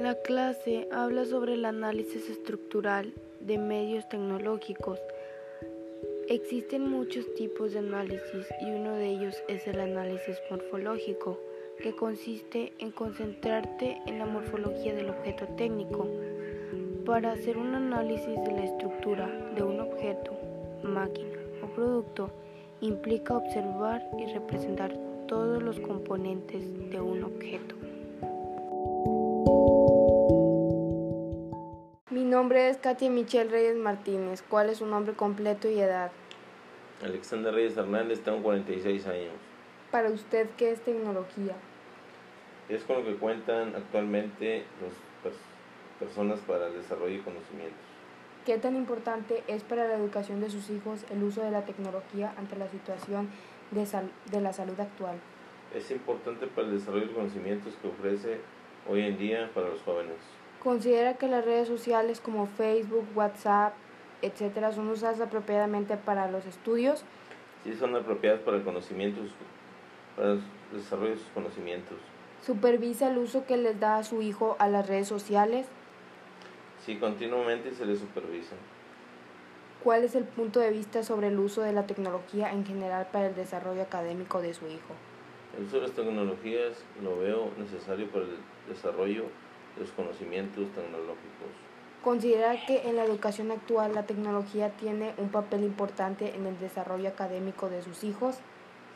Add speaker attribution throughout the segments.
Speaker 1: La clase habla sobre el análisis estructural de medios tecnológicos. Existen muchos tipos de análisis y uno de ellos es el análisis morfológico, que consiste en concentrarte en la morfología del objeto técnico. Para hacer un análisis de la estructura de un objeto, máquina o producto, implica observar y representar todos los componentes de un objeto.
Speaker 2: Nombre es Katia Michelle Reyes Martínez. ¿Cuál es su nombre completo y edad?
Speaker 3: Alexander Reyes Hernández, tengo 46 años.
Speaker 2: Para usted, ¿qué es tecnología?
Speaker 3: Es con lo que cuentan actualmente las personas para el desarrollo de conocimientos.
Speaker 2: ¿Qué tan importante es para la educación de sus hijos el uso de la tecnología ante la situación de, de la salud actual?
Speaker 3: Es importante para el desarrollo de conocimientos que ofrece hoy en día para los jóvenes.
Speaker 2: ¿Considera que las redes sociales como Facebook, WhatsApp, etcétera, son usadas apropiadamente para los estudios?
Speaker 3: Sí, son apropiadas para el conocimiento, para el desarrollo de sus conocimientos.
Speaker 2: ¿Supervisa el uso que les da a su hijo a las redes sociales?
Speaker 3: Sí, continuamente se le supervisa.
Speaker 2: ¿Cuál es el punto de vista sobre el uso de la tecnología en general para el desarrollo académico de su hijo?
Speaker 3: El uso de las tecnologías lo veo necesario para el desarrollo de los conocimientos tecnológicos.
Speaker 2: ¿Considera que en la educación actual la tecnología tiene un papel importante en el desarrollo académico de sus hijos?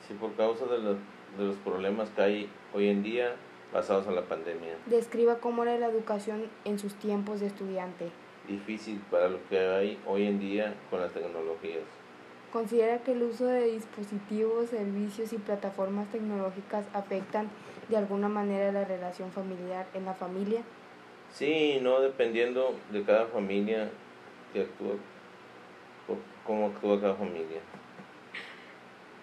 Speaker 3: Sí, por causa de, de los problemas que hay hoy en día basados en la pandemia.
Speaker 2: Describa cómo era la educación en sus tiempos de estudiante.
Speaker 3: Difícil para lo que hay hoy en día con las tecnologías.
Speaker 2: ¿Considera que el uso de dispositivos, servicios y plataformas tecnológicas afectan de alguna manera la relación familiar en la familia?
Speaker 3: Sí, no dependiendo de cada familia que actúa, cómo actúa cada familia.